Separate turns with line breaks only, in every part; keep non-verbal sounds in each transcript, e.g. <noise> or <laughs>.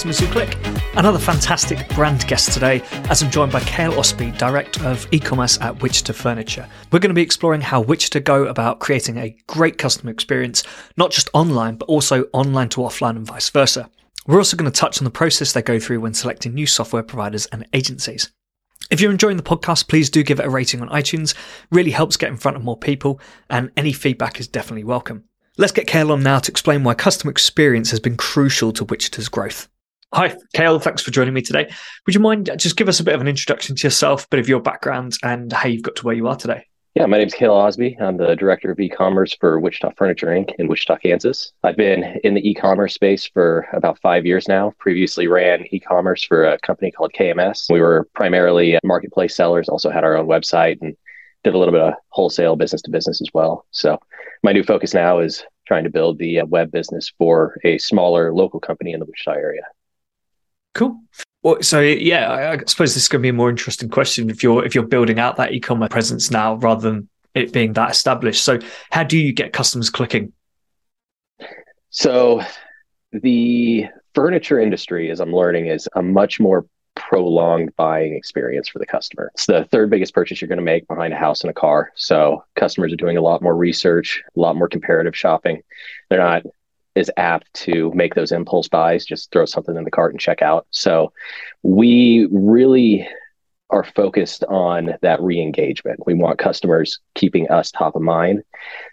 customers who click. Another fantastic brand guest today, as I'm joined by Cale Osby, Director of E-commerce at Wichita Furniture. We're going to be exploring how Wichita go about creating a great customer experience, not just online, but also online to offline and vice versa. We're also going to touch on the process they go through when selecting new software providers and agencies. If you're enjoying the podcast, please do give it a rating on iTunes. Really helps get in front of more people, and any feedback is definitely welcome. Let's get Cale on now to explain why customer experience has been crucial to Wichita's growth. Hi, Cale. Thanks for joining me today. Would you mind uh, just give us a bit of an introduction to yourself, a bit of your background, and how you've got to where you are today?
Yeah, my name is Cale Osby. I'm the director of e-commerce for Wichita Furniture Inc. in Wichita, Kansas. I've been in the e-commerce space for about five years now. Previously ran e-commerce for a company called KMS. We were primarily marketplace sellers, also had our own website and did a little bit of wholesale business to business as well. So my new focus now is trying to build the uh, web business for a smaller local company in the Wichita area.
Cool. Well, so yeah, I, I suppose this is going to be a more interesting question if you're if you're building out that e-commerce presence now rather than it being that established. So, how do you get customers clicking?
So, the furniture industry, as I'm learning, is a much more prolonged buying experience for the customer. It's the third biggest purchase you're going to make behind a house and a car. So customers are doing a lot more research, a lot more comparative shopping. They're not is apt to make those impulse buys, just throw something in the cart and check out. So we really are focused on that re-engagement. We want customers keeping us top of mind.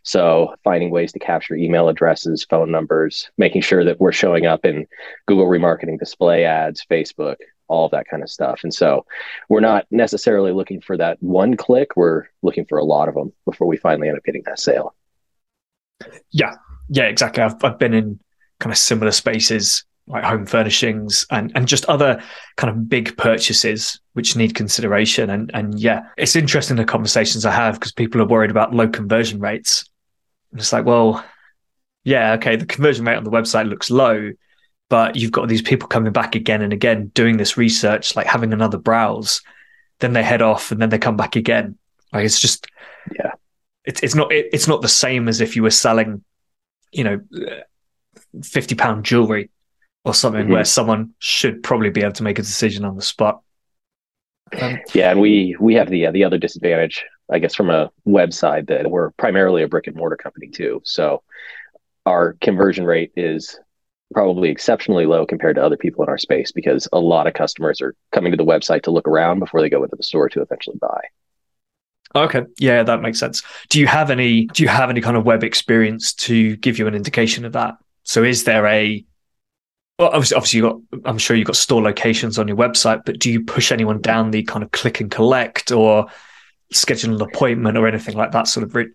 So finding ways to capture email addresses, phone numbers, making sure that we're showing up in Google remarketing display ads, Facebook, all of that kind of stuff. And so we're not necessarily looking for that one click, we're looking for a lot of them before we finally end up getting that sale.
Yeah, yeah, exactly. I've, I've been in kind of similar spaces like home furnishings and, and just other kind of big purchases which need consideration. And, and yeah, it's interesting the conversations I have because people are worried about low conversion rates. And it's like, well, yeah, okay, the conversion rate on the website looks low, but you've got these people coming back again and again doing this research, like having another browse, then they head off and then they come back again. Like it's just,
yeah,
it's it's not it, it's not the same as if you were selling you know, 50 pound jewelry or something mm-hmm. where someone should probably be able to make a decision on the spot.
Um, yeah, and we we have the uh, the other disadvantage, I guess, from a website that we're primarily a brick and mortar company too. So our conversion rate is probably exceptionally low compared to other people in our space because a lot of customers are coming to the website to look around before they go into the store to eventually buy.
Okay, yeah, that makes sense. Do you have any? Do you have any kind of web experience to give you an indication of that? So, is there a? Well, obviously, obviously, you got. I'm sure you've got store locations on your website, but do you push anyone down the kind of click and collect or schedule an appointment or anything like that sort of route?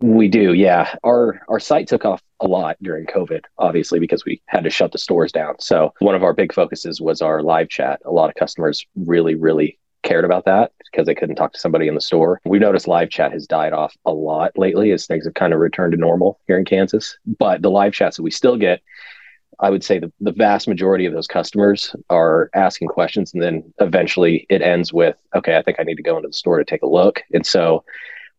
We do, yeah. Our our site took off a lot during COVID, obviously, because we had to shut the stores down. So one of our big focuses was our live chat. A lot of customers really, really cared about that because they couldn't talk to somebody in the store. We've noticed live chat has died off a lot lately as things have kind of returned to normal here in Kansas. But the live chats that we still get, I would say the, the vast majority of those customers are asking questions and then eventually it ends with, okay, I think I need to go into the store to take a look. And so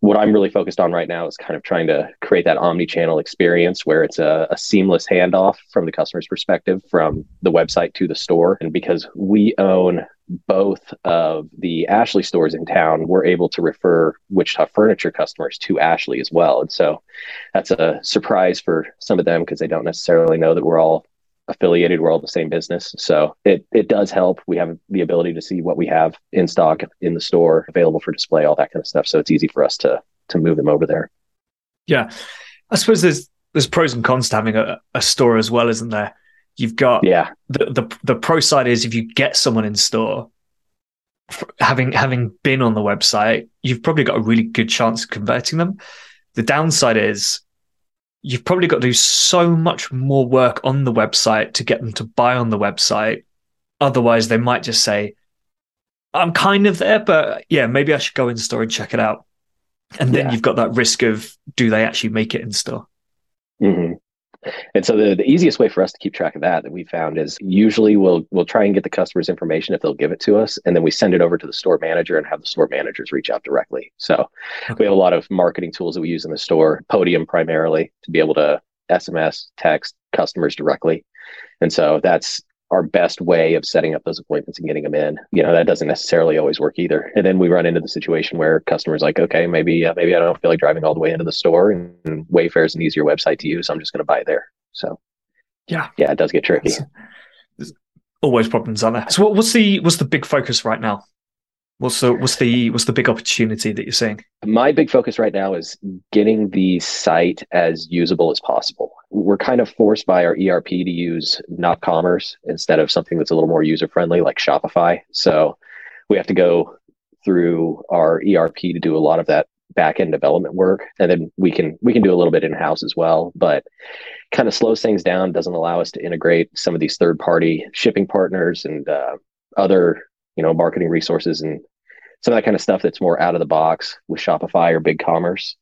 what I'm really focused on right now is kind of trying to create that omni-channel experience where it's a, a, seamless handoff from the customer's perspective from the website to the store. And because we own both of the Ashley stores in town, we're able to refer Wichita Furniture customers to Ashley as well. And so that's a surprise for some of them because they don't necessarily know that we're all affiliated we're all the same business. So it it does help. We have the ability to see what we have in stock in the store available for display all that kind of stuff. So it's easy for us to to move them over there.
Yeah. I suppose there's there's pros and cons to having a, a store as well isn't there? You've got
yeah.
the, the the pro side is if you get someone in store having having been on the website you've probably got a really good chance of converting them. The downside is you've probably got to do so much more work on the website to get them to buy on the website. Otherwise, they might just say, I'm kind of there, but yeah, maybe I should go in store and check it out. And then yeah. you've got that risk of do they actually make it in store?
Mm-hmm. And so the, the easiest way for us to keep track of that that we found is usually we'll we'll try and get the customer's information if they'll give it to us, and then we send it over to the store manager and have the store managers reach out directly. So okay. we have a lot of marketing tools that we use in the store, Podium primarily, to be able to SMS, text customers directly. And so that's our best way of setting up those appointments and getting them in. You know, that doesn't necessarily always work either. And then we run into the situation where customers like, okay, maybe uh, maybe I don't feel like driving all the way into the store, and, and Wayfair is an easier website to use. So I'm just going to buy there. So
yeah,
yeah, it does get tricky.
There's always problems, aren't there? So what's the what's the big focus right now? What's the what's the what's the big opportunity that you're seeing?
My big focus right now is getting the site as usable as possible. We're kind of forced by our ERP to use nopCommerce instead of something that's a little more user friendly like Shopify. So we have to go through our ERP to do a lot of that back end development work and then we can we can do a little bit in house as well but kind of slows things down doesn't allow us to integrate some of these third party shipping partners and uh, other you know marketing resources and some of that kind of stuff that's more out of the box with Shopify or BigCommerce.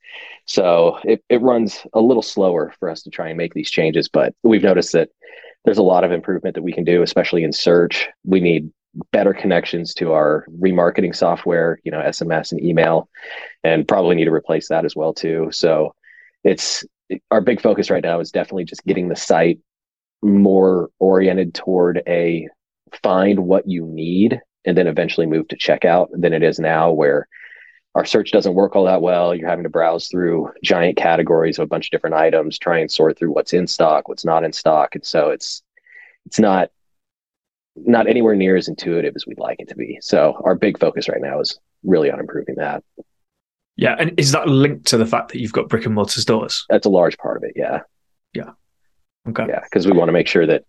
So it, it runs a little slower for us to try and make these changes, but we've noticed that there's a lot of improvement that we can do, especially in search. We need better connections to our remarketing software, you know, SMS and email, and probably need to replace that as well too. So it's our big focus right now is definitely just getting the site more oriented toward a find what you need and then eventually move to checkout than it is now where our search doesn't work all that well. You're having to browse through giant categories of a bunch of different items, try and sort through what's in stock, what's not in stock. And so it's it's not not anywhere near as intuitive as we'd like it to be. So our big focus right now is really on improving that.
Yeah. And is that linked to the fact that you've got brick and mortar stores?
That's a large part of it, yeah.
Yeah. Okay.
Yeah, because we want to make sure that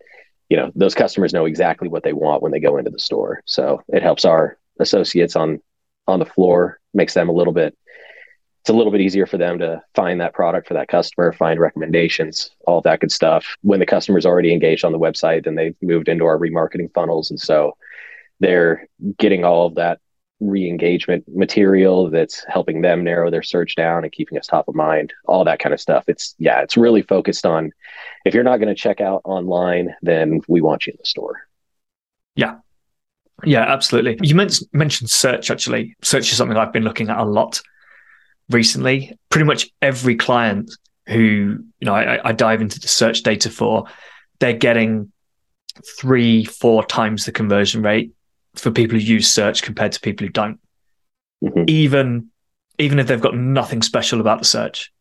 you know those customers know exactly what they want when they go into the store. So it helps our associates on on the floor makes them a little bit it's a little bit easier for them to find that product for that customer find recommendations all that good stuff. When the customer's already engaged on the website then they've moved into our remarketing funnels. And so they're getting all of that re-engagement material that's helping them narrow their search down and keeping us top of mind all that kind of stuff. It's yeah it's really focused on if you're not going to check out online then we want you in the store.
Yeah. Yeah absolutely. You mentioned search actually. Search is something i've been looking at a lot recently. Pretty much every client who you know I, I dive into the search data for they're getting three four times the conversion rate for people who use search compared to people who don't. Mm-hmm. Even even if they've got nothing special about the search,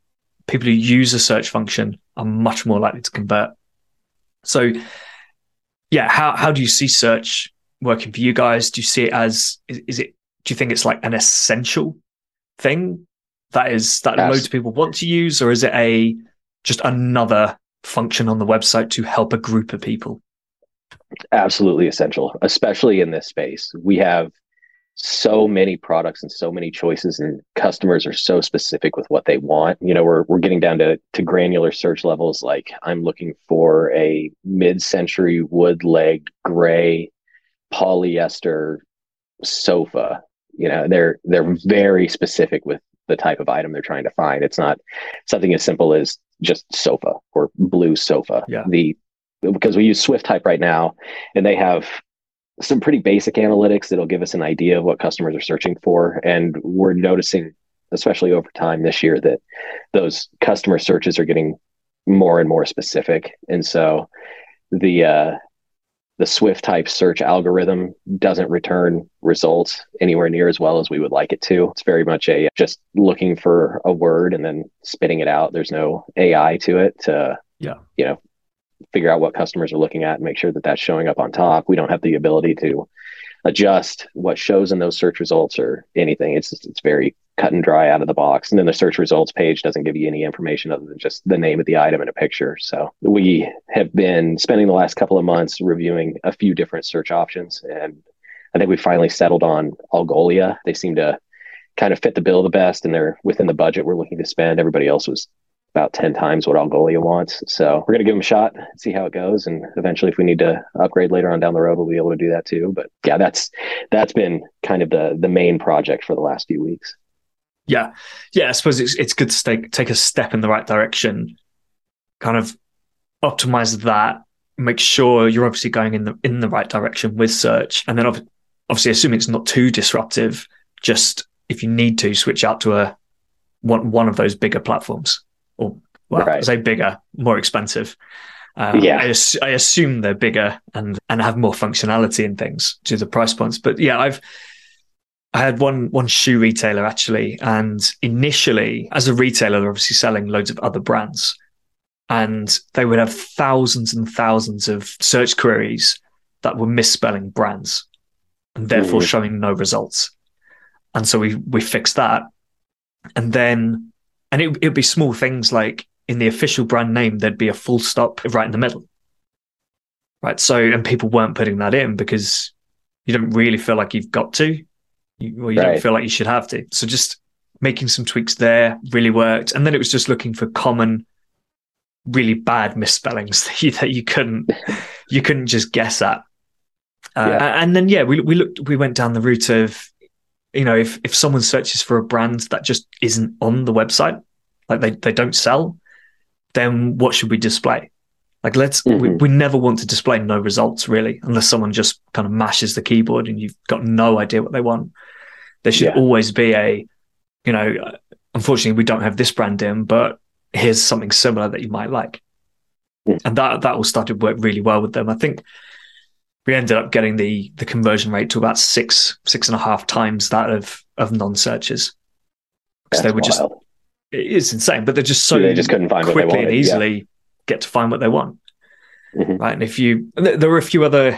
people who use a search function are much more likely to convert. So, yeah, how how do you see search working for you guys? Do you see it as is, is it? Do you think it's like an essential thing that is that yes. loads of people want to use, or is it a just another function on the website to help a group of people?
Absolutely essential, especially in this space. We have so many products and so many choices and customers are so specific with what they want. You know, we're we're getting down to to granular search levels like I'm looking for a mid-century wood leg gray polyester sofa. You know, they're they're very specific with the type of item they're trying to find. It's not something as simple as just sofa or blue sofa.
Yeah.
The because we use Swiftype right now, and they have some pretty basic analytics that'll give us an idea of what customers are searching for. And we're noticing, especially over time this year, that those customer searches are getting more and more specific. And so the uh, the Swiftype search algorithm doesn't return results anywhere near as well as we would like it to. It's very much a just looking for a word and then spitting it out. There's no AI to it to
yeah,
you know, figure out what customers are looking at and make sure that that's showing up on top. We don't have the ability to adjust what shows in those search results or anything. It's just, it's very cut and dry out of the box. And then the search results page doesn't give you any information other than just the name of the item and a picture. So we have been spending the last couple of months reviewing a few different search options. And I think we finally settled on Algolia. They seem to kind of fit the bill the best and they're within the budget we're looking to spend. Everybody else was about 10 times what Algolia wants. So we're going to give them a shot, see how it goes. And eventually, if we need to upgrade later on down the road, we'll be able to do that too. But yeah, that's, that's been kind of the, the main project for the last few weeks.
Yeah. Yeah. I suppose it's, it's good to take, take a step in the right direction, kind of optimize that, make sure you're obviously going in the, in the right direction with search. And then obviously, assuming it's not too disruptive, just if you need to switch out to a, one, one of those bigger platforms or well, right. say bigger, more expensive. Uh, yeah, I, I, assume they're bigger and and have more functionality and things to the price points. But yeah, I've I had one one shoe retailer actually, and initially, as a retailer, they're obviously selling loads of other brands, and they would have thousands and thousands of search queries that were misspelling brands, and therefore mm. showing no results. And so we we fixed that, and then, and it it'd be small things like in the official brand name there'd be a full stop right in the middle, right? So and people weren't putting that in because you don't really feel like you've got to you, well, you right. don't feel like you should have to. So just making some tweaks there really worked. And then it was just looking for common, really bad misspellings <laughs> that you, that you couldn't <laughs> you couldn't just guess at. Uh, yeah. And then yeah, we we looked we went down the route of you know if if someone searches for a brand that just isn't on the website, like they they don't sell, then what should we display? Like let's mm-hmm. we, we never want to display no results really, unless someone just kind of mashes the keyboard and you've got no idea what they want. There should yeah. always be a, you know, unfortunately we don't have this brand in, but here's something similar that you might like. And that that all started to work really well with them. I think we ended up getting the the conversion rate to about six six and a half times that of of non searches because they were wild. just it's insane, but they're just so
they just couldn't find
quickly and easily yeah. get to find what they want. Mm-hmm. Right, and if you there were a few other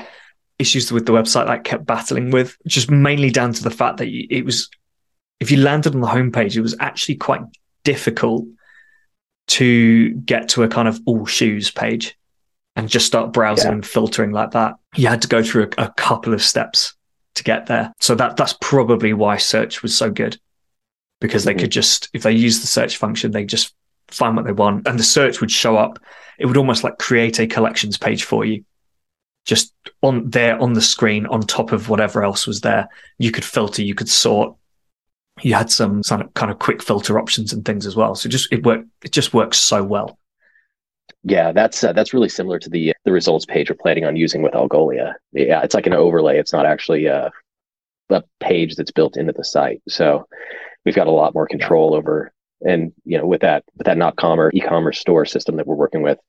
issues with the website I kept battling with, just mainly down to the fact that it was, if you landed on the homepage, it was actually quite difficult to get to a kind of all shoes page and just start browsing yeah. and filtering like that. You had to go through a, a couple of steps to get there. So that that's probably why search was so good because they mm-hmm. could just, if they use the search function, they just find what they want and the search would show up. It would almost like create a collections page for you just on there on the screen on top of whatever else was there. You could filter, you could sort. You had some kind of quick filter options and things as well. So just it worked. It just works so well.
Yeah, that's uh, that's really similar to the the results page we're planning on using with Algolia. Yeah, it's like an overlay. It's not actually a, a page that's built into the site. So we've got a lot more control over and you know with that with that nopCommerce e-commerce store system that we're working with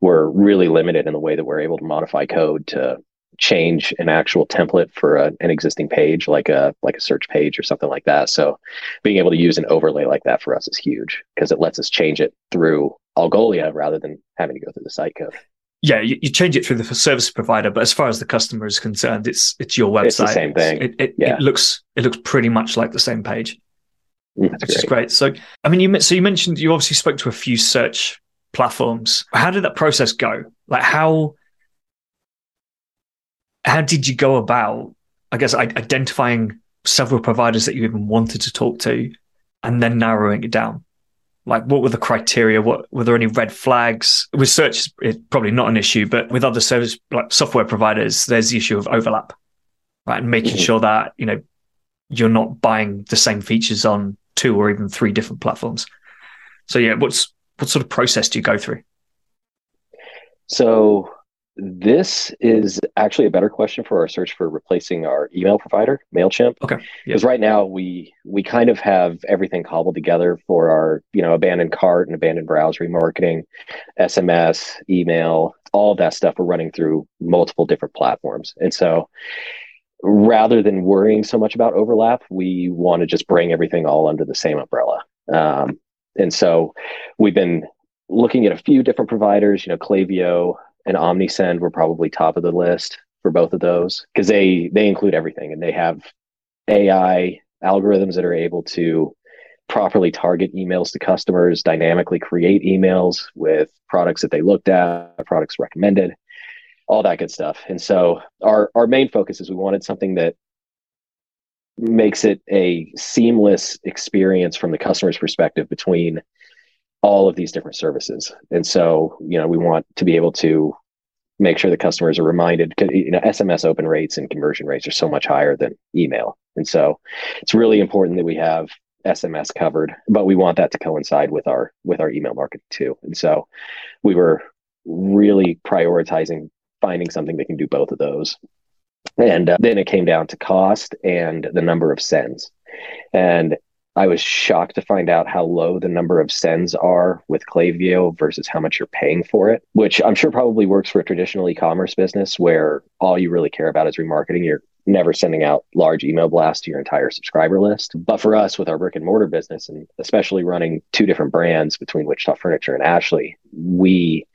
we're really limited in the way that we're able to modify code to change an actual template for a, an existing page like a like a search page or something like that so being able to use an overlay like that for us is huge because it lets us change it through algolia rather than having to go through the site code
yeah, you, you, change it through the service provider, but as far as the customer is concerned, it's it's your website. It's
the same thing.
It, it, yeah. it looks it looks pretty much like the same page. Mm, that's which great. is great. So, I mean, you so you mentioned you obviously spoke to a few search platforms. How did that process go? Like how how did you go about? I guess identifying several providers that you even wanted to talk to, and then narrowing it down. Like, what were the criteria? What were there any red flags? With search, it's probably not an issue, but with other service like software providers, there's the issue of overlap, right? And making mm-hmm. sure that you know you're not buying the same features on two or even three different platforms. So yeah, what's what sort of process do you go through?
So this is actually a better question for our search for replacing our email provider, Mailchimp.
Okay.
Because right now we we kind of have everything cobbled together for our you know abandoned cart and abandoned browse remarketing, SMS, email, all that stuff. We're running through multiple different platforms, and so rather than worrying so much about overlap, we want to just bring everything all under the same umbrella. Um, and so we've been looking at a few different providers, you know, Klaviyo and Omnisend were probably top of the list for both of those because they they include everything and they have AI algorithms that are able to properly target emails to customers, dynamically create emails with products that they looked at, products recommended all that good stuff. And so our our main focus is we wanted something that makes it a seamless experience from the customer's perspective between all of these different services. And so, you know, we want to be able to make sure the customers are reminded because you know SMS open rates and conversion rates are so much higher than email. And so it's really important that we have SMS covered, but we want that to coincide with our with our email marketing too. And so we were really prioritizing finding something that can do both of those. And uh, then it came down to cost and the number of sends. And I was shocked to find out how low the number of sends are with Klaviyo versus how much you're paying for it, which I'm sure probably works for a traditional e-commerce business where all you really care about is remarketing. You're never sending out large email blasts to your entire subscriber list. But for us with our brick and mortar business and especially running two different brands between Wichita Furniture and Ashley, we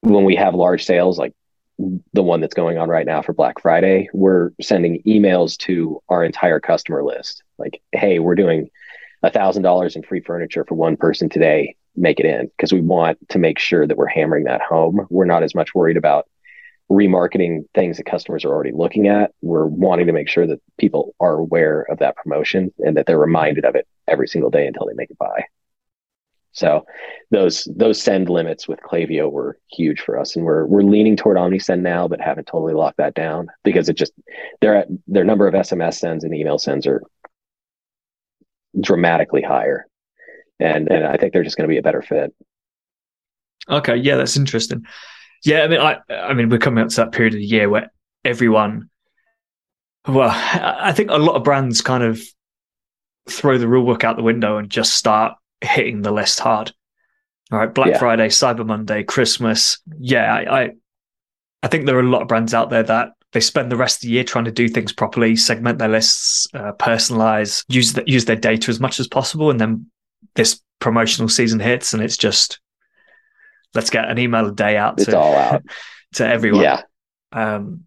when we have large sales like the one that's going on right now for Black Friday, we're sending emails to our entire customer list. Like, hey, we're doing a thousand dollars in free furniture for one person today. Make it in because we want to make sure that we're hammering that home. We're not as much worried about remarketing things that customers are already looking at. We're wanting to make sure that people are aware of that promotion and that they're reminded of it every single day until they make a buy. So those those send limits with Klaviyo were huge for us, and we're we're leaning toward OmniSend now, but haven't totally locked that down because it just their their number of SMS sends and email sends are dramatically higher, and and I think they're just going to be a better fit.
Okay, yeah, that's interesting. Yeah, I mean, I I mean, we're coming up to that period of the year where everyone, well, I think a lot of brands kind of throw the rule book out the window and just start hitting the list hard. All right, Black yeah. Friday, Cyber Monday, Christmas. Yeah, I, I, I think there are a lot of brands out there that they spend the rest of the year trying to do things properly, segment their lists, uh, personalize, use the, use their data as much as possible, and then this promotional season hits, and it's just let's get an email a day out
it's to all out. <laughs>
to everyone.
Yeah.
Um,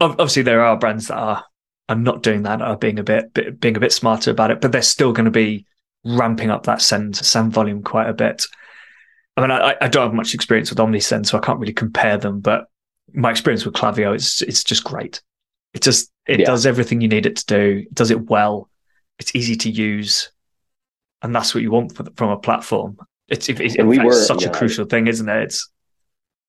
obviously, there are brands that are are not doing that, are being a bit, bit being a bit smarter about it, but they're still going to be ramping up that send send volume quite a bit. I mean, I, I don't have much experience with OmniSend, so I can't really compare them. But my experience with Klaviyo is it's just great. It just it yeah. does everything you need it to do. It does it well. It's easy to use, and that's what you want from a platform. It's, it's, and we were, such a crucial thing, isn't it? It's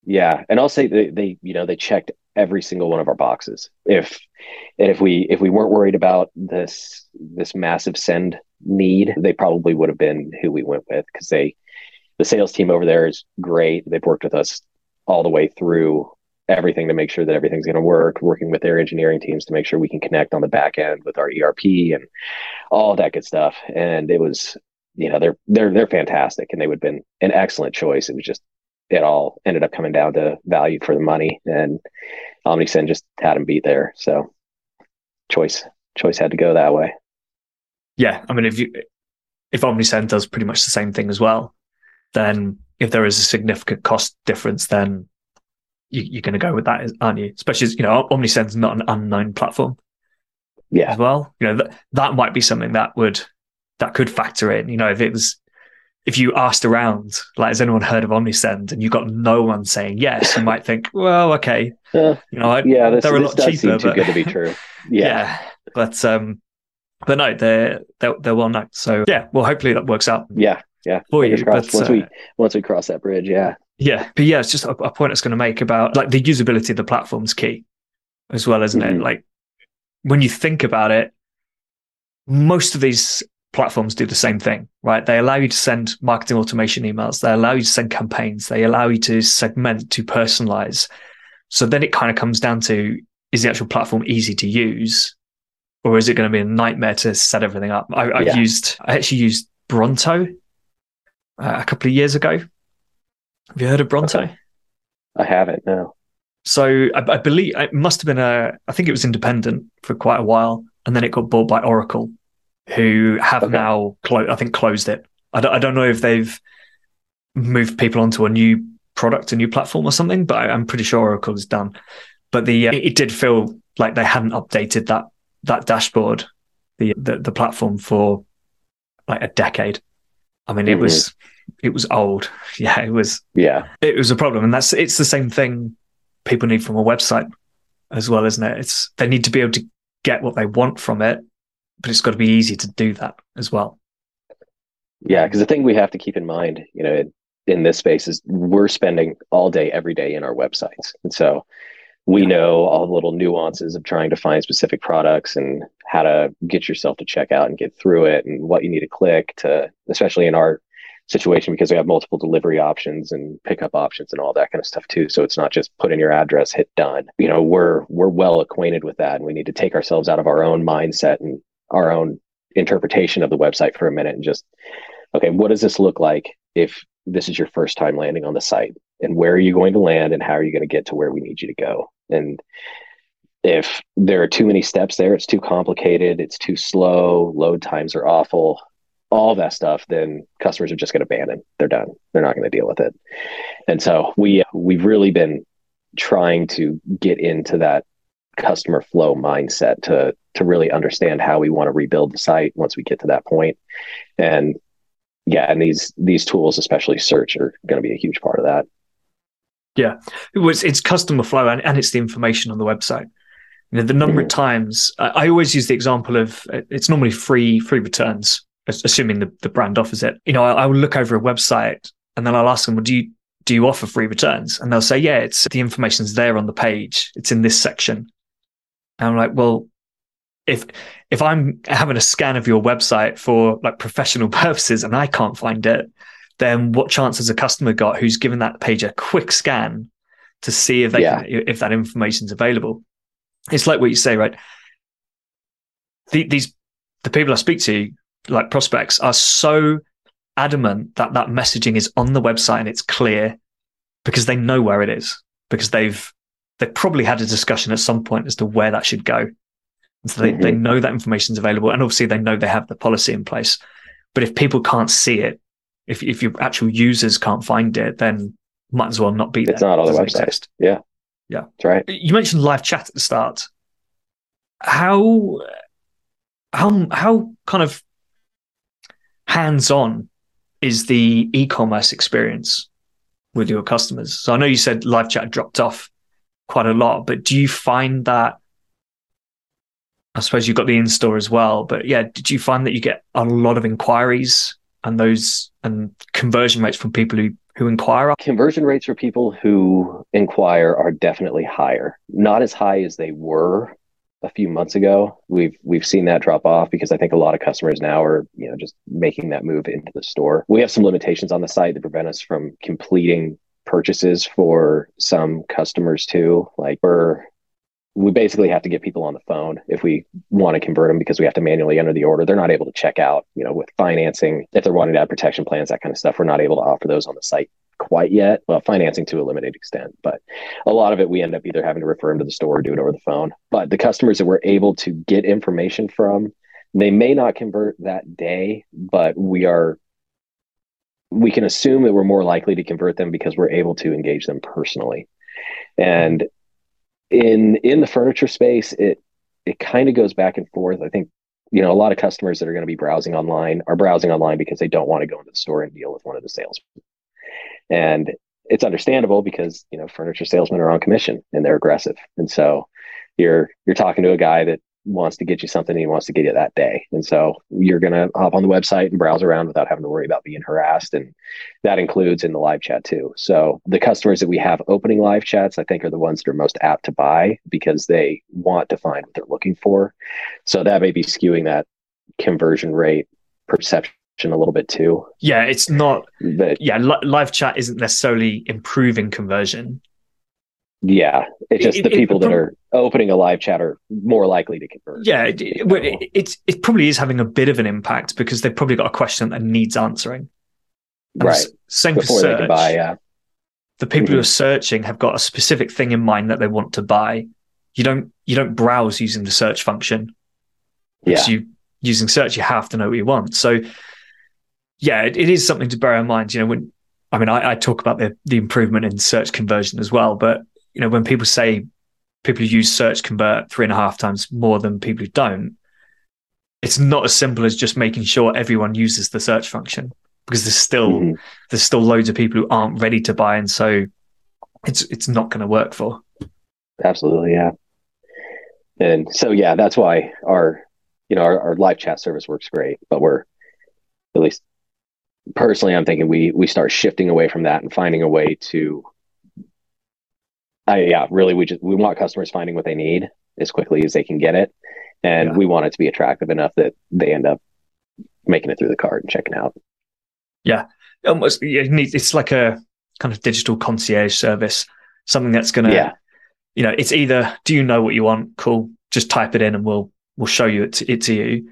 yeah, and I'll say they, they you know they checked every single one of our boxes. If and if we if we weren't worried about this this massive send need, they probably would have been who we went with because they, the sales team over there is great. They've worked with us all the way through everything to make sure that everything's going to work, working with their engineering teams to make sure we can connect on the back end with our ERP and all that good stuff. And it was, you know, they're they're they're fantastic and they would have been an excellent choice. It was just it all ended up coming down to value for the money and OmniSend just had them beat there. So choice choice had to go that way
yeah, I mean, if you if OmniSend does pretty much the same thing as well, then if there is a significant cost difference, then you, are going to go with that, aren't you? Especially, you know, OmniSend's not an unknown platform.
Yeah.
As well, you know, that that might be something that would that could factor in. You know, if it was if you asked around, like, has anyone heard of OmniSend, and you got no one saying yes, you might think, <laughs> well, okay, uh, you know,
yeah, this, they're a lot cheaper, but, too good to be true. <laughs> Yeah. yeah,
but um, but no, they're they're, they're well known. So yeah, well, hopefully that works out.
Yeah, yeah.
For you, but,
once uh, we once we cross that bridge, yeah,
yeah. But yeah, it's just a, a point it's going to make about like the usability of the platform's key, as well, isn't mm-hmm. it? Like when you think about it, most of these platforms do the same thing, right? They allow you to send marketing automation emails. They allow you to send campaigns. They allow you to segment, to personalize. So then it kind of comes down to is the actual platform easy to use or is it going to be a nightmare to set everything up? I, have yeah. used, I actually used Bronto uh, a couple of years ago. Have you heard of Bronto? Okay.
I haven't. No.
So I, I, believe it must have been a. I think it was independent for quite a while, and then it got bought by Oracle, who have okay. now closed. I think closed it. I don't, I don't know if they've moved people onto a new product, a new platform or something, but I, am pretty sure Oracle is done. But the uh, it did feel like they hadn't updated that that dashboard, the, the, the platform for like a decade. I mean, it mm-hmm. was it was old. <laughs> Yeah, it was.
Yeah,
it was a problem, and that's it's the same thing people need from a website as well, isn't it? It's they need to be able to get what they want from it, but it's got to be easy to do that as well.
Yeah, because the thing we have to keep in mind, you know, in this space is we're spending all day, every day in our websites, and so we know all the little nuances of trying to find specific products and how to get yourself to check out and get through it and what you need to click to especially in our situation because we have multiple delivery options and pickup options and all that kind of stuff too so it's not just put in your address hit done you know we're we're well acquainted with that and we need to take ourselves out of our own mindset and our own interpretation of the website for a minute and just okay, what does this look like if this is your first time landing on the site? And where are you going to land and how are you going to get to where we need you to go? And if there are too many steps there, it's too complicated, it's too slow, load times are awful, all that stuff, then customers are just going to abandon. They're done. They're not going to deal with it. And so we we've really been trying to get into that customer flow mindset to to really understand how we want to rebuild the site once we get to that point. And yeah, and these these tools, especially search, are going to be a huge part of that.
Yeah, it was it's customer flow and, and it's the information on the website. You know, the number mm-hmm. of times I, I always use the example of it's normally free free returns, assuming the, the brand offers it. You know, I, I will look over a website and then I'll ask them, well, do you do you offer free returns? And they'll say, yeah, it's the information's there on the page. It's in this section. And I'm like, well, if if I'm having a scan of your website for like professional <laughs> purposes and I can't find it, then what chance has a customer got who's given that page a quick scan to see if they yeah. can, if that information is available? It's like what you say, right? The, these the people I speak to, like prospects, are so adamant that that messaging is on the website and it's clear because they know where it is because they've they probably had a discussion at some point as to where that should go so they, mm-hmm. they know that information is available. And obviously they know they have the policy in place. But if people can't see it, if, if your actual users can't find it, then might as well not be
there. It's not on the website. Exist. Yeah.
Yeah.
That's right.
You mentioned live chat at the start. How, how, how kind of hands on is the e-commerce experience with your customers? So I know you said live chat dropped off quite a lot, but do you find that I suppose you've got the in store as well. But yeah, did you find that you get a lot of inquiries and those and conversion rates from people who who inquire?
Conversion rates for people who inquire are definitely higher. Not as high as they were a few months ago. We've we've seen that drop off because I think a lot of customers now are, you know, just making that move into the store. We have some limitations on the site that prevent us from completing purchases for some customers too. Like we're we basically have to get people on the phone if we want to convert them because we have to manually enter the order. They're not able to check out, you know, with financing. If they're wanting to add protection plans, that kind of stuff, we're not able to offer those on the site quite yet. Well, financing to a limited extent, but a lot of it we end up either having to refer them to the store or do it over the phone. But the customers that we're able to get information from, they may not convert that day, but we are we can assume that we're more likely to convert them because we're able to engage them personally. And in in the furniture space, it it kind of goes back and forth. I think you know a lot of customers that are going to be browsing online are browsing online because they don't want to go into the store and deal with one of the salesmen, and it's understandable because you know furniture salesmen are on commission and they're aggressive, and so you're you're talking to a guy that wants to get you something he wants to get you that day. And so you're going to hop on the website and browse around without having to worry about being harassed. And that includes in the live chat too. So the customers that we have opening live chats, I think are the ones that are most apt to buy because they want to find what they're looking for. So that may be skewing that conversion rate perception a little bit too.
Yeah, it's not. But yeah, li- live chat isn't necessarily improving conversion.
Yeah, it's just it, the people it, that are opening a live chat are more likely to convert.
Yeah, it, it, probably is having a bit of an impact because they've probably got a question that needs answering.
And right.
Same Before for search. buy, yeah. The people mm-hmm. who are searching have got a specific thing in mind that they want to buy. You don't you don't browse using the search function.
Yeah.
You using search, you have to know what you want. So yeah, it, it is something to bear in mind. You know, when I mean I, I talk about the the improvement in search conversion as well, but you know, when people say people who use search convert three and a half times more than people who don't, it's not as simple as just making sure everyone uses the search function because there's still mm-hmm. there's still loads of people who aren't ready to buy, and so it's it's not going to work for.
Absolutely, yeah. And so yeah, that's why our you know our, our live chat service works great, but we're at least personally, I'm thinking we we start shifting away from that and finding a way to I, yeah, really, we just we want customers finding what they need as quickly as they can get it, and yeah. we want it to be attractive enough that they end up making it through the cart and checking out.
Yeah, almost. It's like a kind of digital concierge service, something that's going to, yeah. you know, it's either do you know what you want? Cool, just type it in and we'll we'll show you it to, it to you.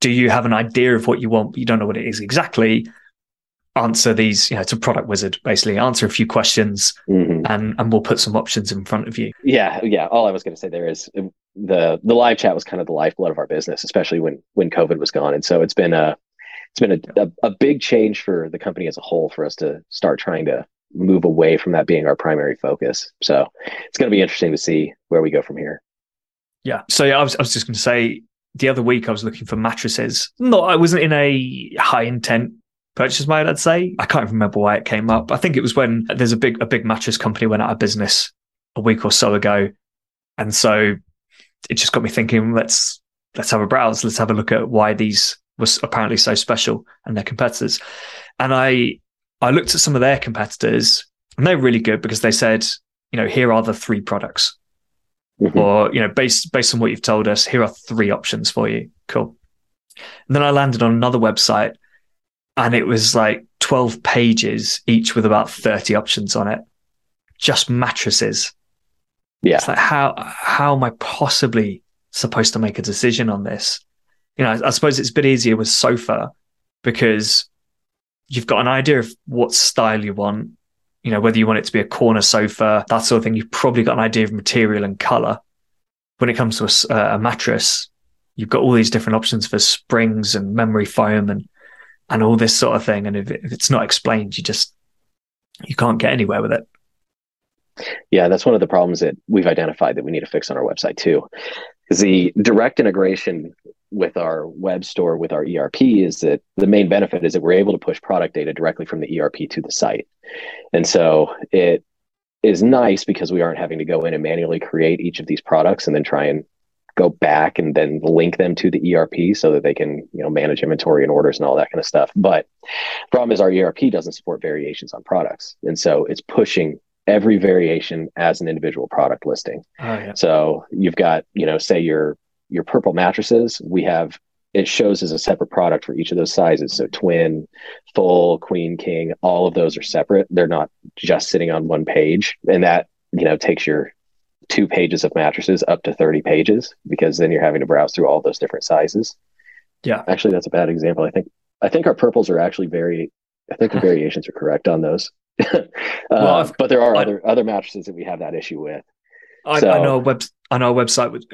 do you have an idea of what you want, but you don't know what it is exactly? Answer these, you know, it's a product wizard, basically. Answer a few questions
Mhm.
and, and we'll put some options in front of you.
Yeah, yeah. All I was going to say there is uh, the the live chat was kind of the lifeblood of our business, especially when when COVID was gone, and so it's been a it's been a, a, a big change for the company as a whole for us to start trying to move away from that being our primary focus. So it's going to be interesting to see where we go from here.
Yeah. So yeah, I was, I was just going to say the other week I was looking for mattresses. No, I wasn't in a high intent purchase mode. I'd say I can't remember why it came up. I think it was when there's a big a big mattress company went out of business a week or so ago, and so it just got me thinking. Let's let's have a browse. Let's have a look at why these was apparently so special and their competitors. And I I looked at some of their competitors, and they're really good because they said, you know, here are the three products
Mhm.
or you know based based on what you've told us here are three options for you cool and then i landed on another website and it was like 12 pages each with about 30 options on it just mattresses
Yeah.
it's like how how am i possibly supposed to make a decision on this you know i, I suppose it's a bit easier with sofa because you've got an idea of what style you want you know, whether you want it to be a corner sofa, that sort of thing, you've probably got an idea of material and color. When it comes to a uh, a, mattress, you've got all these different options for springs and memory foam and and all this sort of thing. And if, it, if it's not explained, you just you can't get anywhere with it.
Yeah, that's one of the problems that we've identified that we need to fix on our website too. Because the direct integration with our web store with our ERP is that the main benefit is that we're able to push product data directly from the ERP to the site. And so it is nice because we aren't having to go in and manually create each of these products and then try and go back and then link them to the ERP so that they can, you know, manage inventory and orders and all that kind of stuff. But problem is our ERP doesn't support variations on products. And so it's pushing every variation as an individual product listing.
Oh yeah.
So you've got, you know, say your your purple mattresses, we have it shows as a separate product for each of those sizes. So twin, full, queen, king, all of those are separate. They're not just sitting on one page. And that, you know, takes your two pages of mattresses up to 30 pages because then you're having to browse through all those different sizes.
Yeah.
Actually, that's a bad example. I think I think our purples are actually very I think the <laughs> variations are correct on those. <laughs> uh,
Well,
but there are
I-
other other mattresses that we have that issue with.
I,
So-
I know a web know a website with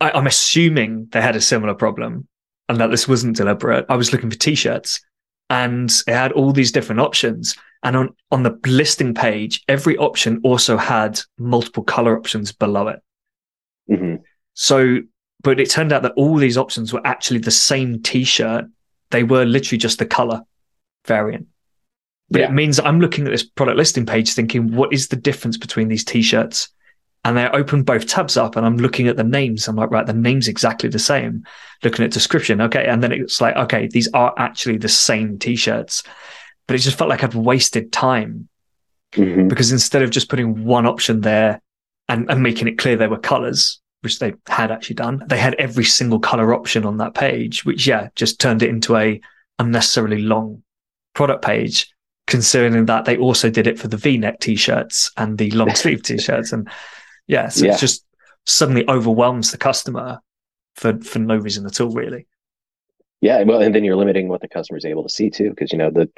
I, I'm assuming they had a similar problem and that this wasn't deliberate. I was looking for t-shirts and it had all these different options. And on, on the listing page, every option also had multiple color options below it.
hmm
So, but it turned out that all these options were actually the same t-shirt. They were literally just the color variant. But
Yeah.
it means I'm looking at this product listing page thinking, what is the difference between these t-shirts? And I open both tabs up and I'm looking at the names. I'm like, right, the name's exactly the same. Looking at description. Okay. And then it's like, okay, these are actually the same t-shirts. But it just felt like I'd wasted time
hmm
because instead of just putting one option there and, and making it clear they were colors, which they had actually done, they had every single color option on that page, which yeah, just turned it into a unnecessarily long product page. Considering that they also did it for the V-neck t-shirts and the long sleeve <laughs> t-shirts, and yeah, so
Yeah.
it just suddenly overwhelms the customer for for no reason at all, really.
Yeah, well, and then you're limiting what the customer is able to see too, because you know the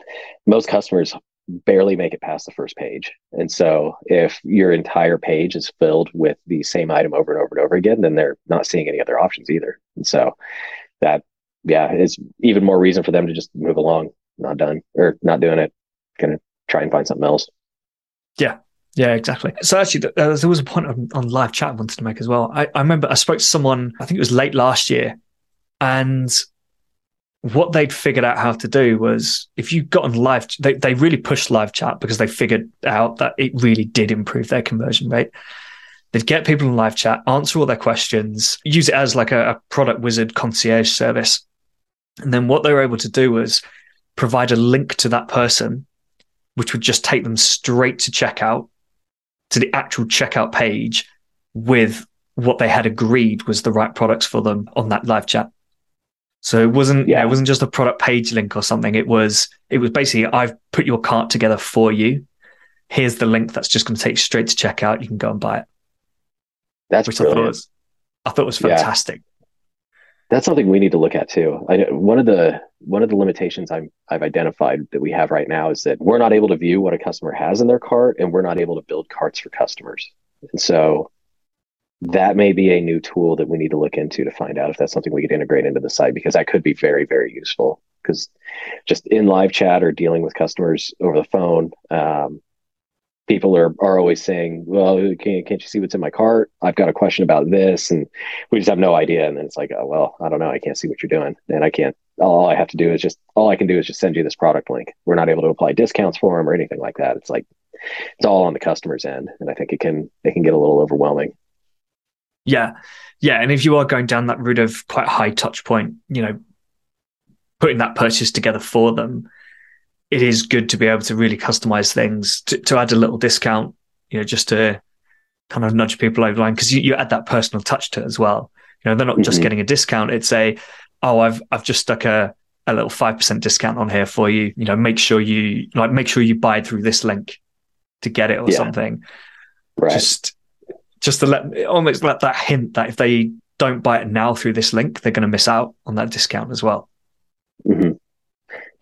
most customers barely make it past the first page, and so if your entire page is filled with the same item over and over and over again, then they're not seeing any other options either, and so that yeah is even more reason for them to just move along, not done or not doing it, gonna try and find something else.
Yeah, exactly. So actually, uh, there was a point on, on live chat I wanted to make as well. I, I remember I spoke to someone, I think it was late last year, and what they'd figured out how to do was if you got on live, they, they really pushed live chat because they figured out that it really did improve their conversion rate. They'd get people in live chat, answer all their questions, use it as like a, a product wizard concierge service. And then what they were able to do was provide a link to that person, which would just take them straight to checkout to the actual checkout page with what they had agreed was the right products for them on that live chat. So it wasn't, yeah,
Yeah.
it wasn't just a product page link or something. It was, it was basically, I've put your cart together for you. Here's the link that's just going to take you straight to checkout. You can go and buy it,
That's
which I thought
brilliant.
was, I thought was
Yeah.
fantastic.
That's something we need to look at too. I, one of the one of the limitations I'm, I've identified that we have right now is that we're not able to view what a customer has in their cart, and we're not able to build carts for customers. And so that may be a new tool that we need to look into to find out if that's something we could integrate into the site because that could be very very useful. Because just in live chat or dealing with customers over the phone um, people are, are always saying well can't, can't you see what's in my cart? I've got a question about this and we just have no idea. And then it's like oh, well i don't know. I can't see what you're doing and i can't all i have to do is just all i can do is just send you this product link we're not able to apply discounts for them or anything like that it's like it's all on the customer's end and i think it can it can get a little overwhelming
yeah. Yeah. And if you are going down that route of quite high touch point, you know, putting that purchase together for them, it is good to be able to really customize things to, to add a little discount, you know, just to kind of nudge people over the line because you, you add that personal touch to it as well. You know, they're not mm-hmm. just getting a discount. It's a, oh, I've I've just stuck a, a little five percent discount on here for you. You know, make sure you like make sure you buy through this link to get it or yeah. something. Right. Just just to let almost let that hint that if they don't buy it now through this link, they're going to miss out on that discount as well.
Mm-hmm.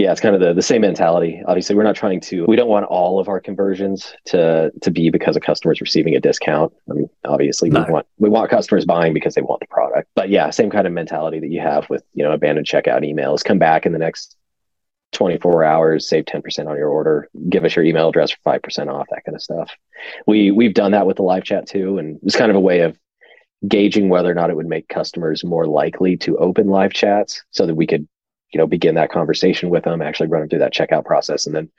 Yeah, it's kind of the, the same mentality. Obviously, we're not trying to. We don't want all of our conversions to to be because a customer is receiving a discount. I mean, obviously, no. we want we want customers buying because they want the product. But yeah, same kind of mentality that you have with you know abandoned checkout emails. Come back in the next 24 hours, save 10% on your order, give us your email address for 5% off, that kind of stuff. We, we've done that with the live chat too. And it's kind of a way of gauging whether or not it would make customers more likely to open live chats so that we could, you know, begin that conversation with them, actually run them through that checkout process, and then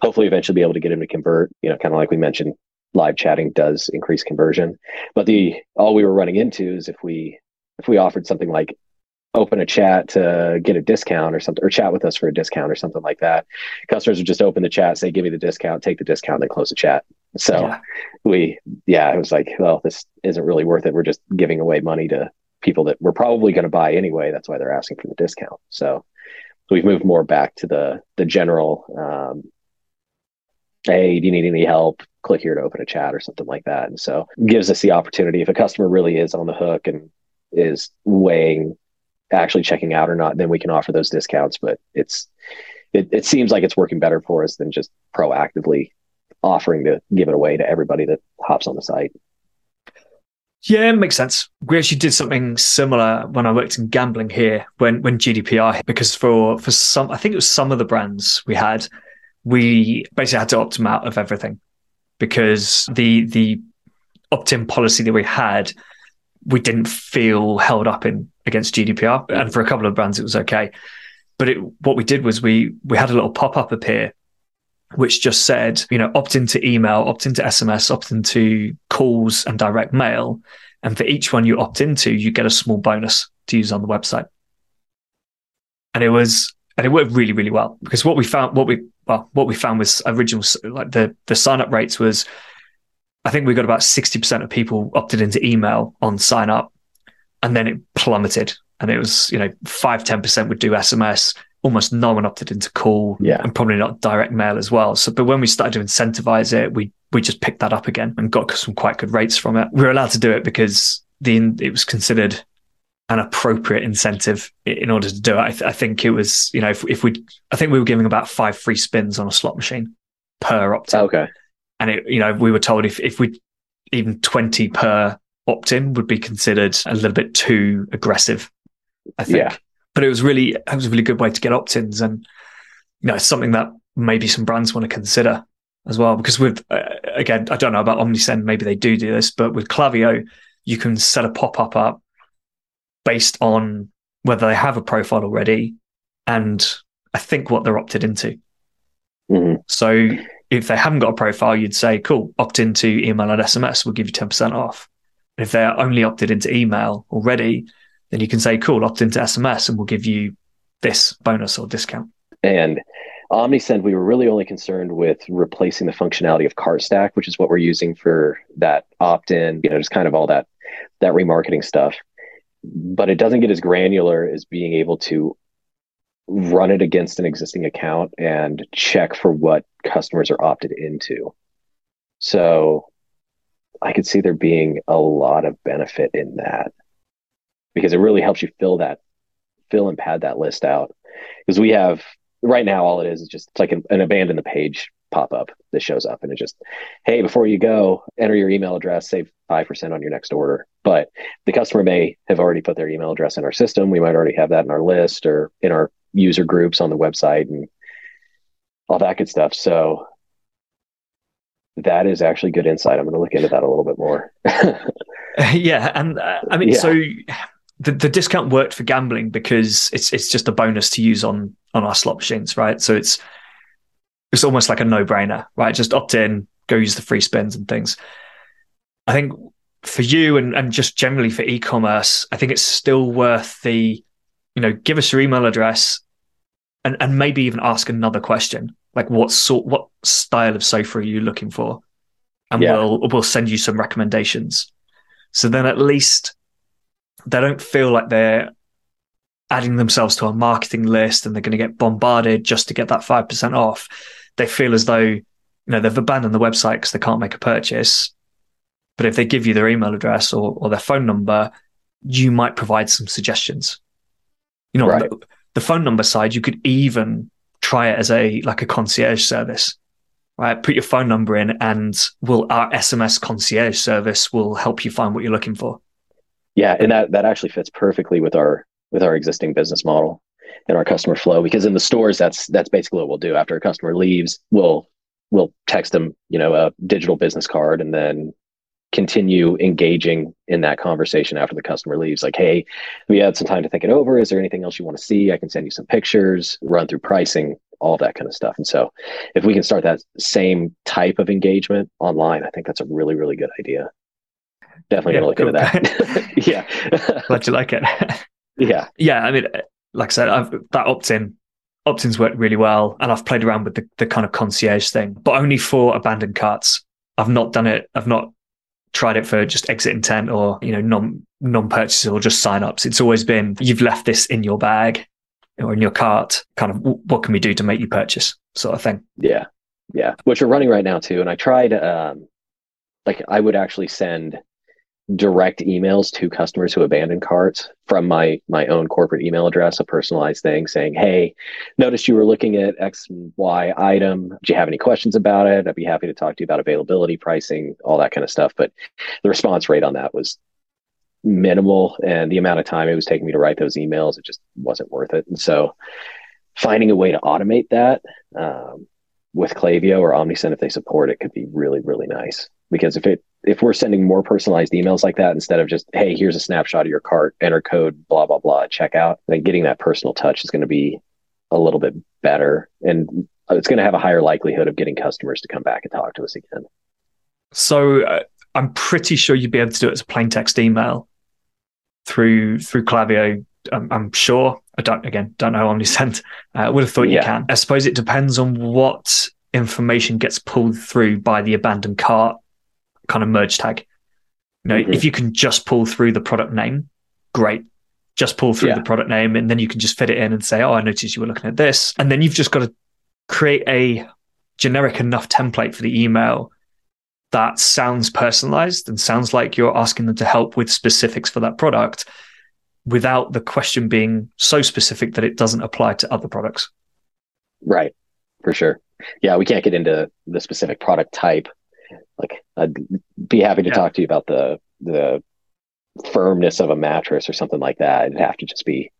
hopefully eventually be able to get them to convert, you know, kind of like we mentioned, live chatting does increase conversion. But the, all we were running into is if we, if we offered something like open a chat to get a discount or something, or chat with us for a discount or something like that. Customers would just open the chat, say, give me the discount, take the discount, then close the chat. So yeah. we, yeah, it was like, well, this isn't really worth it. We're just giving away money to people that we're probably going to buy anyway. That's why they're asking for the discount. So we've moved more back to the, the general, um, Hey, do you need any help? Click here to open a chat or something like that. And so gives us the opportunity if a customer really is on the hook and is weighing actually checking out or not, then we can offer those discounts. But it's it, it seems like it's working better for us than just proactively offering to give it away to everybody that hops on the site.
Yeah, it makes sense. We actually did something similar when I worked in gambling here when when GDPR because for for some I think it was some of the brands we had, we basically had to opt them out of everything because the the opt-in policy that we had we didn't feel held up in against GDPR. And for a couple of brands, it was okay. But it, what we did was we we had a little pop up appear, which just said, you know, opt into email, opt into SMS, opt into calls and direct mail. And for each one you opt into, you get a small bonus to use on the website. And it was, and it worked really, really well because what we found, what we, well, what we found was original, like the, the sign up rates was, I think we got about 60% of people opted into email on sign up and then it plummeted and it was you know 5 10% would do sms almost no one opted into call
yeah.
and probably not direct mail as well so but when we started to incentivize it we we just picked that up again and got some quite good rates from it we were allowed to do it because the it was considered an appropriate incentive in order to do it I, th- I think it was you know if, if we i think we were giving about five free spins on a slot machine per opt in.
okay
and it you know we were told if if we even 20 per opt-in would be considered a little bit too aggressive. I think, yeah. But it was really it was a really good way to get opt-ins, and you know, it's something that maybe some brands want to consider as well. Because with uh, again, I don't know about OmniSend, maybe they do do this, but with Klaviyo, you can set a pop-up up based on whether they have a profile already, and I think what they're opted into.
Mm-hmm.
So if they haven't got a profile, you'd say, cool, opt into email and SMS, we'll give you 10% off if they're only opted into email already, then you can say, cool, opt into SMS and we'll give you this bonus or discount.
And OmniSend, we were really only concerned with replacing the functionality of CartStack, which is what we're using for that opt-in, you know, just kind of all that that remarketing stuff. But it doesn't get as granular as being able to run it against an existing account and check for what customers are opted into. So I could see there being a lot of benefit in that because it really helps you fill that fill and pad that list out. Because we have right now all it is is just it's like an, an abandon the page pop up that shows up and it just hey before you go enter your email address save 5% on your next order. But the customer may have already put their email address in our system. We might already have that in our list or in our user groups on the website and all that good stuff. So that is actually good insight. I'm going to look into that a little bit more. <laughs> <laughs>
Yeah and uh, i mean yeah. so the, the discount worked for gambling because it's it's just a bonus to use on on our slot machines right so it's it's almost like a no brainer, right? Just opt in, go use the free spins and things. I think for you and, and just generally for e-commerce, I think it's still worth the, you know, give us your email address and, and maybe even ask another question. Like what sort what style of sofa are you looking for? And yeah. we'll we'll send you some recommendations. So then at least they don't feel like they're adding themselves to a marketing list and they're going to get bombarded just to get that 5% off they feel as though you know they've abandoned the website because they can't make a purchase. But if they give you their email address or, or their phone number, you might provide some suggestions. You know, right. the, the phone number side, you could even try it as a like a concierge service right? Put your phone number in, and will our SMS concierge service will help you find what you're looking for.
Yeah, and that that actually fits perfectly with our with our existing business model and our customer flow because in the stores that's that's basically what we'll do. After a customer leaves we'll we'll text them you know a digital business card and then continue engaging in that conversation after the customer leaves. Like hey we had some time to think it over. Is there anything else you want to see? I can send you some pictures run through pricing all that kind of stuff. And so if we can start that same type of engagement online i think that's a really really good idea definitely yeah, gonna look cool. into that <laughs> <laughs>
yeah glad you like it <laughs>
yeah
yeah i mean like I said, I've, that opt-in opt-ins worked really well, and I've played around with the, the kind of concierge thing, but only for abandoned carts. I've not done it. I've not tried it for just exit intent or you know non non purchases or just sign-ups. It's always been you've left this in your bag or in your cart. Kind of what can we do to make you purchase, sort of thing.
Yeah, yeah. Which we're running right now too. And I tried, um, like I would actually send direct emails to customers who abandon carts from my my own corporate email address a personalized thing saying hey noticed you were looking at x y item. Do you have any questions about it? I'd be happy to talk to you about availability pricing all that kind of stuff. But the response rate on that was minimal and the amount of time it was taking me to write those emails it just wasn't worth it. And so finding a way to automate that um, with Klaviyo or Omnisend if they support it could be really really nice. Because if it if we're sending more personalized emails like that instead of just hey here's a snapshot of your cart enter code blah blah blah checkout then getting that personal touch is going to be a little bit better. And it's going to have a higher likelihood of getting customers to come back and talk to us again.
So uh, i'm pretty sure you'd be able to do it as a plain text email through through Klaviyo I'm, I'm sure I don't again don't know Omnisend. I uh, would have thought yeah. you can. I suppose it depends on what information gets pulled through by the abandoned cart kind of merge tag. You know, mm-hmm. if you can just pull through the product name, great. Just pull through yeah. the product name and then you can just fit it in and say, Oh, I noticed you were looking at this. And then you've just got to create a generic enough template for the email that sounds personalized and sounds like you're asking them to help with specifics for that product without the question being so specific that it doesn't apply to other products.
Right. For sure. Yeah, we can't get into the specific product type like I'd be happy to yeah. talk to you about the the firmness of a mattress or something like that. It'd have to just be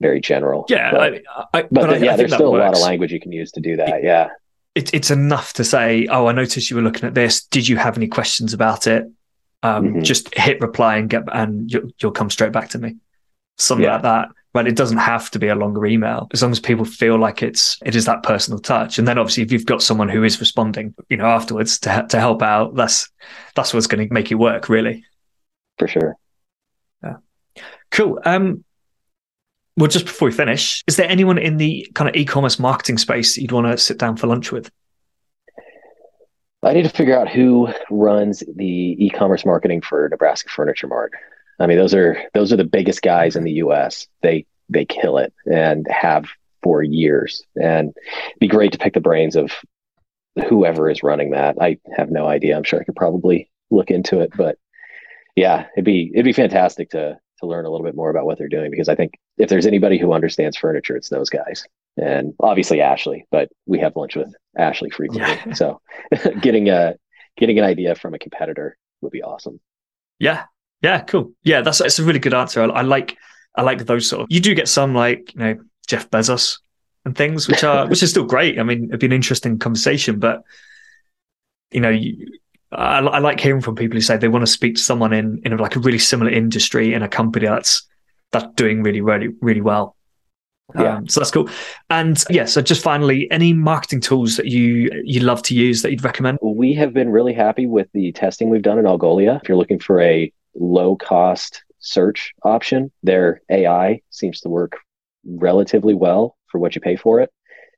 very general.
Yeah,
but,
I, I, but, but
yeah, there's still a lot of language you can use to do that. It, yeah,
it, it's enough to say, "Oh, I noticed you were looking at this. Did you have any questions about it?" Um, mm-hmm. Just hit reply and get, and you'll, you'll come straight back to me. Something yeah. like that but it doesn't have to be a longer email as long as people feel like it's it is that personal touch. And then obviously if you've got someone who is responding you know afterwards to, to help out that's that's what's going to make it work really.
For sure.
Yeah. Cool. Um well just before we finish is there anyone in the kind of e-commerce marketing space that you'd want to sit down for lunch with?
I need to figure out who runs the e-commerce marketing for Nebraska Furniture Mart. I mean, those are those are the biggest guys in the U.S. They they kill it and have for years. And it'd be great to pick the brains of whoever is running that. I have no idea. I'm sure I could probably look into it, but yeah, it'd be it'd be fantastic to to learn a little bit more about what they're doing because I think if there's anybody who understands furniture, it's those guys. And obviously Ashley, but we have lunch with Ashley frequently. Yeah. So <laughs> getting a getting an idea from a competitor would be awesome.
Yeah. Yeah, cool. Yeah, that's that's a really good answer. I, I like I like those sort of you do get some like, you know, Jeff Bezos and things, which are <laughs> which is still great. I mean, it'd be an interesting conversation, but you know, you, I, I, like hearing from people who say they want to speak to someone in in like a really similar industry in a company that's that's doing really really really well. Yeah. Um, so that's cool. And yeah, so just finally, any marketing tools that you you love to use that you'd recommend?
We have been really happy with the testing we've done in Algolia. If you're looking for a low cost search option, their AI seems to work relatively well for what you pay for it.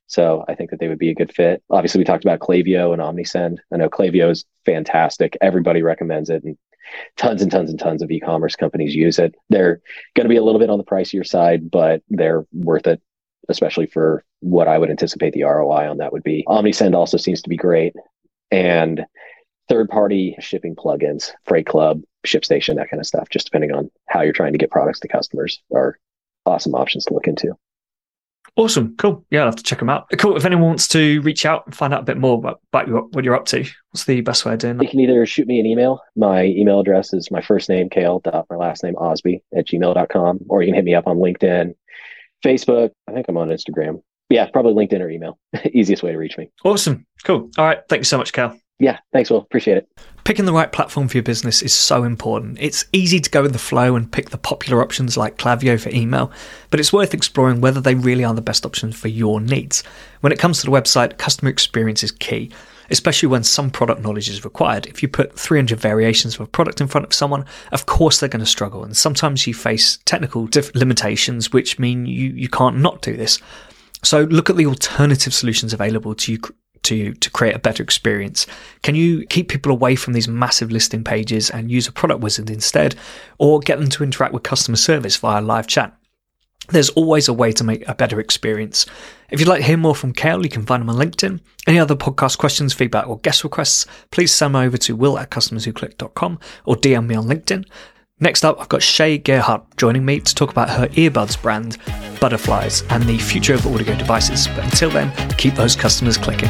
So I think that they would be a good fit. Obviously, we talked about Klaviyo and Omnisend. I know Klaviyo is fantastic. Everybody recommends it, and tons and tons and tons of e-commerce companies use it. They're going to be a little bit on the pricier side, but they're worth it, especially for what I would anticipate the ROI on that would be. Omnisend also seems to be great, and third-party shipping plugins, Freight Club, ShipStation, that kind of stuff. Just depending on how you're trying to get products to customers, are awesome options to look into.
Awesome. Cool. Yeah, I'll have to check them out. Cool. If anyone wants to reach out and find out a bit more about, about what you're up to, what's the best way of doing that?
You can either shoot me an email. My email address is my first name, Kale, dot my last name, Osby at gmail.com, or you can hit me up on LinkedIn, Facebook. I think I'm on Instagram. Yeah, probably LinkedIn or email. <laughs> Easiest way to reach me.
Awesome. Cool. All right. Thank you so much, Cal.
Yeah, thanks, Will. Appreciate it.
Picking the right platform for your business is so important. It's easy to go with the flow and pick the popular options like Klaviyo for email, but it's worth exploring whether they really are the best options for your needs. When it comes to the website, customer experience is key, especially when some product knowledge is required. If you put 300 variations of a product in front of someone, of course they're going to struggle, and sometimes you face technical limitations which mean you, you can't not do this. So look at the alternative solutions available to you to to create a better experience? Can you keep people away from these massive listing pages and use a product wizard instead, or get them to interact with customer service via live chat? There's always a way to make a better experience. If you'd like to hear more from Kale, you can find him on LinkedIn. Any other podcast questions, feedback, or guest requests, please send them over to will at customerswhoclick.com or DM me on LinkedIn. Next up, I've got Shay Gerhardt joining me to talk about her earbuds brand, Butterflies, and the future of audio devices. But until then, keep those customers clicking.